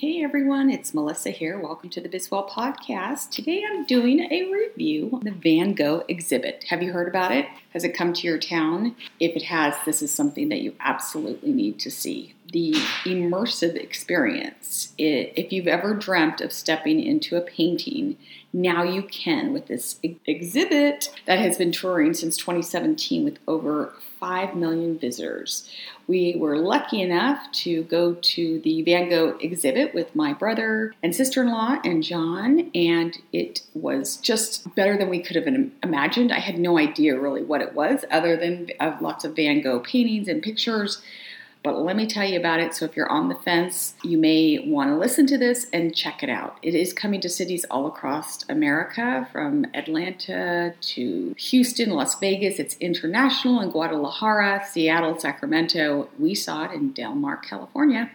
Hey everyone, it's Melissa here. Welcome to the Bizwell Podcast. Today I'm doing a review of the Van Gogh exhibit. Have you heard about it? Has it come to your town? If it has, this is something that you absolutely need to see. The immersive experience. If you've ever dreamt of stepping into a painting, now you can with this exhibit that has been touring since 2017 with over 5 million visitors. We were lucky enough to go to the Van Gogh exhibit with my brother and sister in law and John, and it was just better than we could have imagined. I had no idea really what it was, other than uh, lots of Van Gogh paintings and pictures. But let me tell you about it. So, if you're on the fence, you may want to listen to this and check it out. It is coming to cities all across America, from Atlanta to Houston, Las Vegas. It's international in Guadalajara, Seattle, Sacramento. We saw it in Del Mar, California.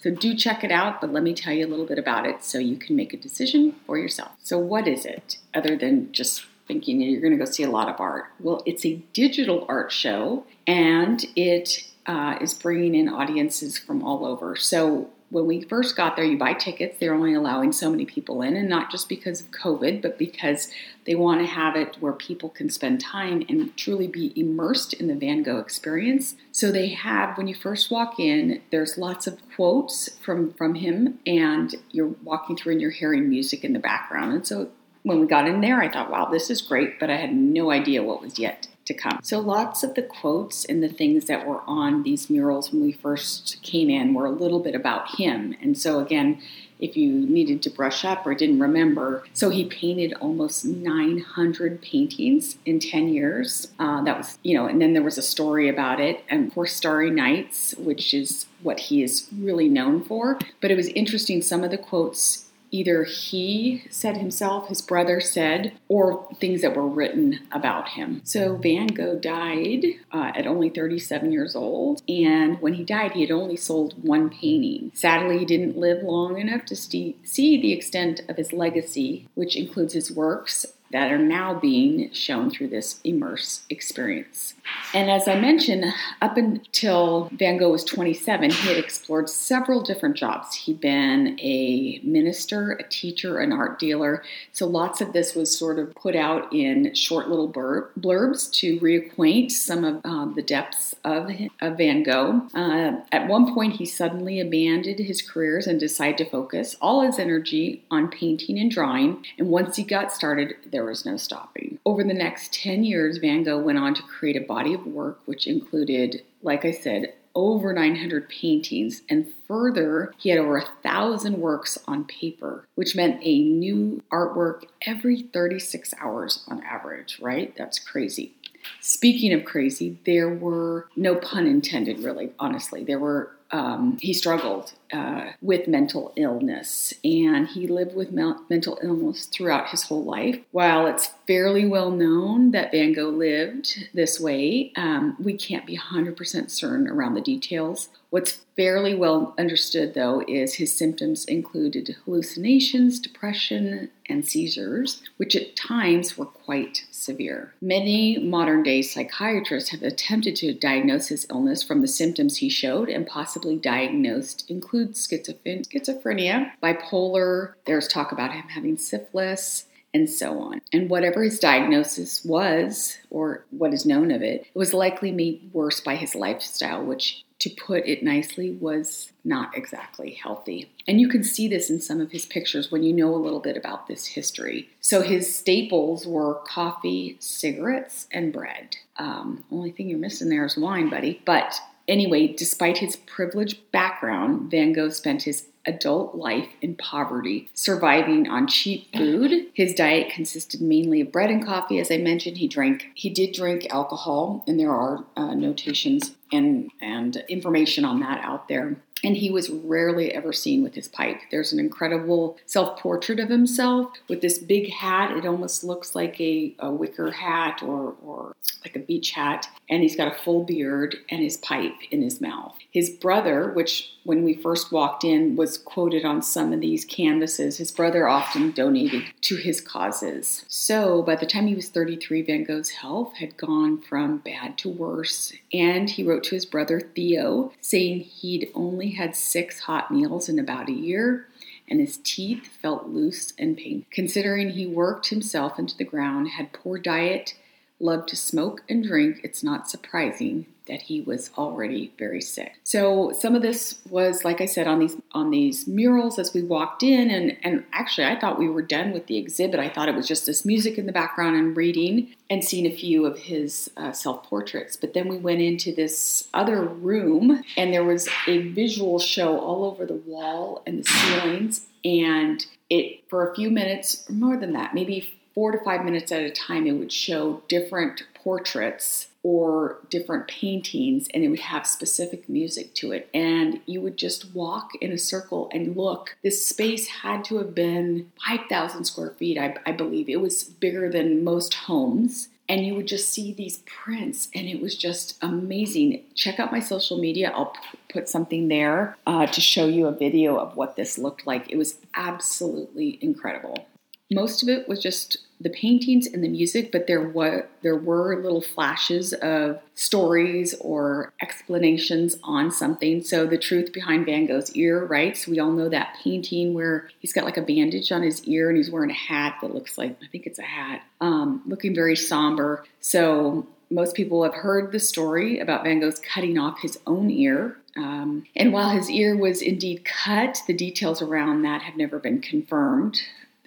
So, do check it out, but let me tell you a little bit about it so you can make a decision for yourself. So, what is it other than just thinking you're going to go see a lot of art? Well, it's a digital art show and it uh, is bringing in audiences from all over. So when we first got there, you buy tickets. They're only allowing so many people in, and not just because of COVID, but because they want to have it where people can spend time and truly be immersed in the Van Gogh experience. So they have, when you first walk in, there's lots of quotes from from him, and you're walking through and you're hearing music in the background. And so when we got in there, I thought, wow, this is great, but I had no idea what was yet to come. So lots of the quotes and the things that were on these murals when we first came in were a little bit about him. And so again, if you needed to brush up or didn't remember. So he painted almost 900 paintings in 10 years. Uh, that was, you know, and then there was a story about it, and for Starry Nights, which is what he is really known for. But it was interesting, some of the quotes either he said himself, his brother said, or things that were written about him. So Van Gogh died uh, at only 37 years old, and when he died, he had only sold one painting. Sadly, he didn't live long enough to see the extent of his legacy, which includes his works that are now being shown through this immerse experience. And as I mentioned, up until Van Gogh was 27, he had explored several different jobs. He'd been a minister, a teacher, an art dealer. So lots of this was sort of put out in short little blurbs to reacquaint some of uh, the depths of, of Van Gogh. Uh, at one point, he suddenly abandoned his careers and decided to focus all his energy on painting and drawing. And once he got started, there there was no stopping. Over the next 10 years, Van Gogh went on to create a body of work which included, like I said, over 900 paintings, and further, he had over a thousand works on paper, which meant a new artwork every 36 hours on average, right? That's crazy. Speaking of crazy, there were no pun intended, really, honestly. There were um, he struggled uh, with mental illness and he lived with mental illness throughout his whole life. While it's fairly well known that Van Gogh lived this way, um, we can't be 100% certain around the details. What's fairly well understood, though, is his symptoms included hallucinations, depression, and seizures, which at times were quite severe. Many modern day psychiatrists have attempted to diagnose his illness from the symptoms he showed and possibly diagnosed include schizophrenia, bipolar, there's talk about him having syphilis, and so on. And whatever his diagnosis was, or what is known of it, it was likely made worse by his lifestyle, which to put it nicely, was not exactly healthy. And you can see this in some of his pictures when you know a little bit about this history. So his staples were coffee, cigarettes, and bread. Um, only thing you're missing there is wine, buddy. But anyway, despite his privileged background, Van Gogh spent his adult life in poverty, surviving on cheap food. His diet consisted mainly of bread and coffee. As I mentioned, he drank he did drink alcohol, and there are uh, notations and and information on that out there and he was rarely ever seen with his pipe. There's an incredible self portrait of himself with this big hat. It almost looks like a, a, wicker hat or, or like a beach hat. And he's got a full beard and his pipe in his mouth. His brother, which when we first walked in was quoted on some of these canvases, his brother often donated to his causes. So by the time he was 33, Van Gogh's health had gone from bad to worse. And he wrote to his brother Theo saying he'd only had six hot meals in about a year and his teeth felt loose and painful. Considering he worked himself into the ground, had poor diet, loved to smoke and drink, it's not surprising that he was already very sick. So some of this was, like I said, on these on these murals as we walked in, and and actually I thought we were done with the exhibit. I thought it was just this music in the background and reading and seeing a few of his uh, self portraits. But then we went into this other room, and there was a visual show all over the wall and the ceilings, and it for a few minutes, more than that, maybe four to five minutes at a time, it would show different portraits or different paintings and it would have specific music to it. And you would just walk in a circle and look. This space had to have been 5000 square feet I, I, believe. It was bigger than most homes. And you would just see these prints and it was just amazing. Check out my social media. I'll put something there uh, to show you a video of what this looked like. It was absolutely incredible most of it was just the paintings and the music, but there were there were little flashes of stories or explanations on something. So the truth behind Van Gogh's ear, right? So we all know that painting where he's got like a bandage on his ear and he's wearing a hat that looks like I think it's a hat, um, looking very somber. So most people have heard the story about Van Gogh's cutting off his own ear. Um, and while his ear was indeed cut, the details around that have never been confirmed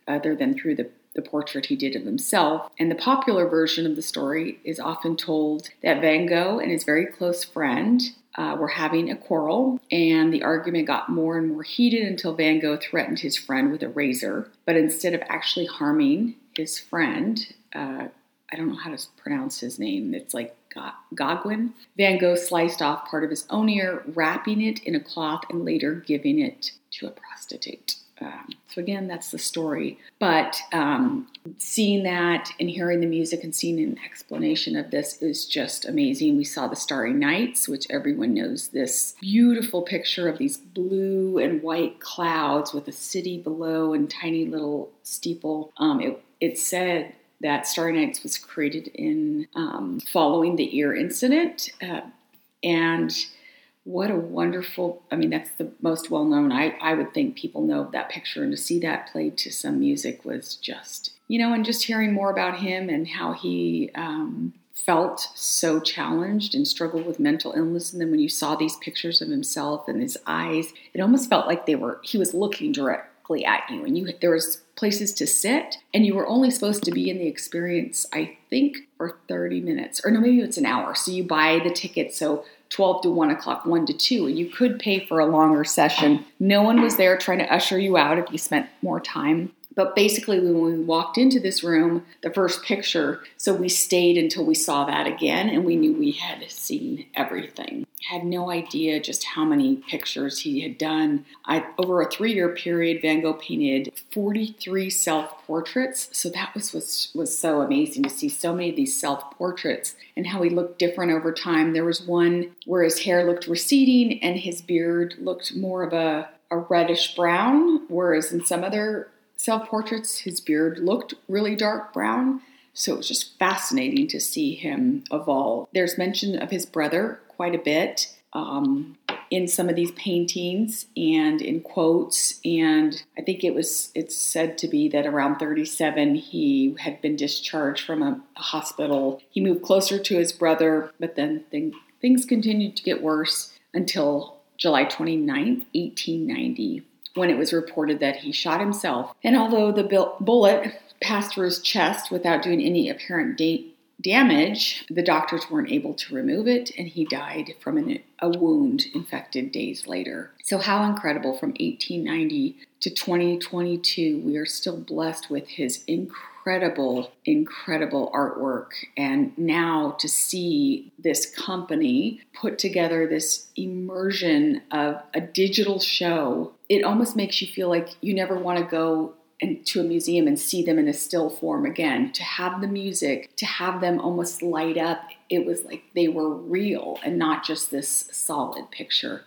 other than through the, the portrait he did of himself. And the popular version of the story is often told that Van Gogh and his very close friend uh, were having a quarrel, and the argument got more and more heated until Van Gogh threatened his friend with a razor. But instead of actually harming his friend, uh, I don't know how to pronounce his name, it's like Gauguin. Van Gogh sliced off part of his own ear, wrapping it in a cloth, and later giving it to a prostitute. Um, so again, that's the story. But um, seeing that and hearing the music and seeing an explanation of this is just amazing. We saw the Starry Nights, which everyone knows this beautiful picture of these blue and white clouds with a city below and tiny little steeple. Um, it, it said that Starry Nights was created in um, following the ear incident. Uh, and what a wonderful i mean that's the most well known I, I would think people know that picture and to see that played to some music was just you know and just hearing more about him and how he um, felt so challenged and struggled with mental illness and then when you saw these pictures of himself and his eyes it almost felt like they were he was looking directly at you and you there was places to sit and you were only supposed to be in the experience i think for 30 minutes or no maybe it's an hour. So you buy the ticket so 12 to 1 o'clock, 1 to 2. and You could pay for a longer session. No one was there trying to usher you out if you spent more time. But basically, when we walked into this room, the first picture, so we stayed until we saw that again and we knew we had seen everything. Had no idea just how many pictures he had done. I, over a three year period, Van Gogh painted 43 self portraits. So that was, was, was so amazing to see so many of these self portraits and how he looked different over time. There was one where his hair looked receding and his beard looked more of a, a reddish brown, whereas in some other self portraits, his beard looked really dark brown. So it was just fascinating to see him evolve. There's mention of his brother quite a bit um, in some of these paintings and in quotes. And I think it was it's said to be that around 37 he had been discharged from a, a hospital. He moved closer to his brother, but then thing, things continued to get worse until July 29, 1890 when it was reported that he shot himself. And although the bullet passed through his chest without doing any apparent da- damage, the doctors weren't able to remove it, and he died from an, a wound infected days later. So, how incredible from 1890 to 2022, we are still blessed with his incredible incredible, incredible artwork. And now to see this company put together this immersion of a digital show, it almost makes you feel like you never want to go and to a museum and see them in a still form again. To have the music, to have them almost light up, it was like they were real and not just this solid picture.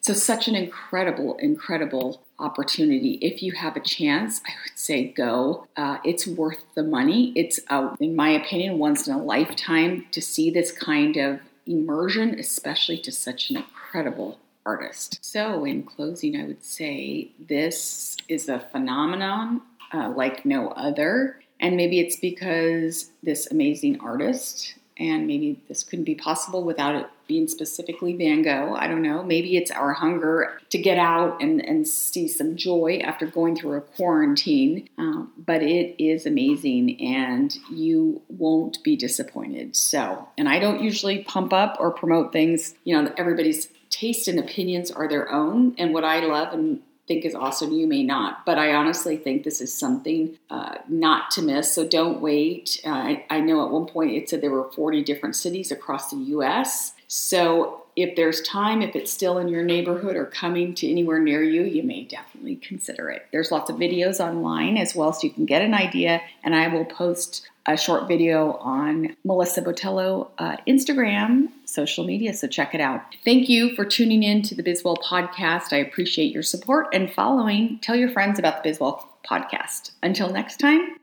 So, such an incredible, incredible opportunity. If you have a chance, I would say go. Uh, it's worth the money. It's, uh, in my opinion, once in a lifetime to see this kind of immersion, especially to such an incredible artist. So, in closing, I would say this is a phenomenon uh, like no other. And maybe it's because this amazing artist and maybe this couldn't be possible without it being specifically Van Gogh. I don't know. Maybe it's our hunger to get out and, and see some joy after going through a quarantine. Um, but it is amazing and you won't be disappointed. So, and I don't usually pump up or promote things, you know, everybody's taste and opinions are their own. And what I love and think is awesome, you may not. But I honestly think this is something uh, not to miss. So don't wait. Uh, I, I know at one point it said there were 40 different cities across the U.S. So if there's time, if it's still in your neighborhood or coming to anywhere near you, you may definitely consider it. There's lots of videos online as well, so you can get an idea. And I will post a short video on Melissa Botello uh, Instagram, social media, so check it out. Thank you for tuning in to the Bizwell podcast. I appreciate your support and following. Tell your friends about the Bizwell podcast. Until next time,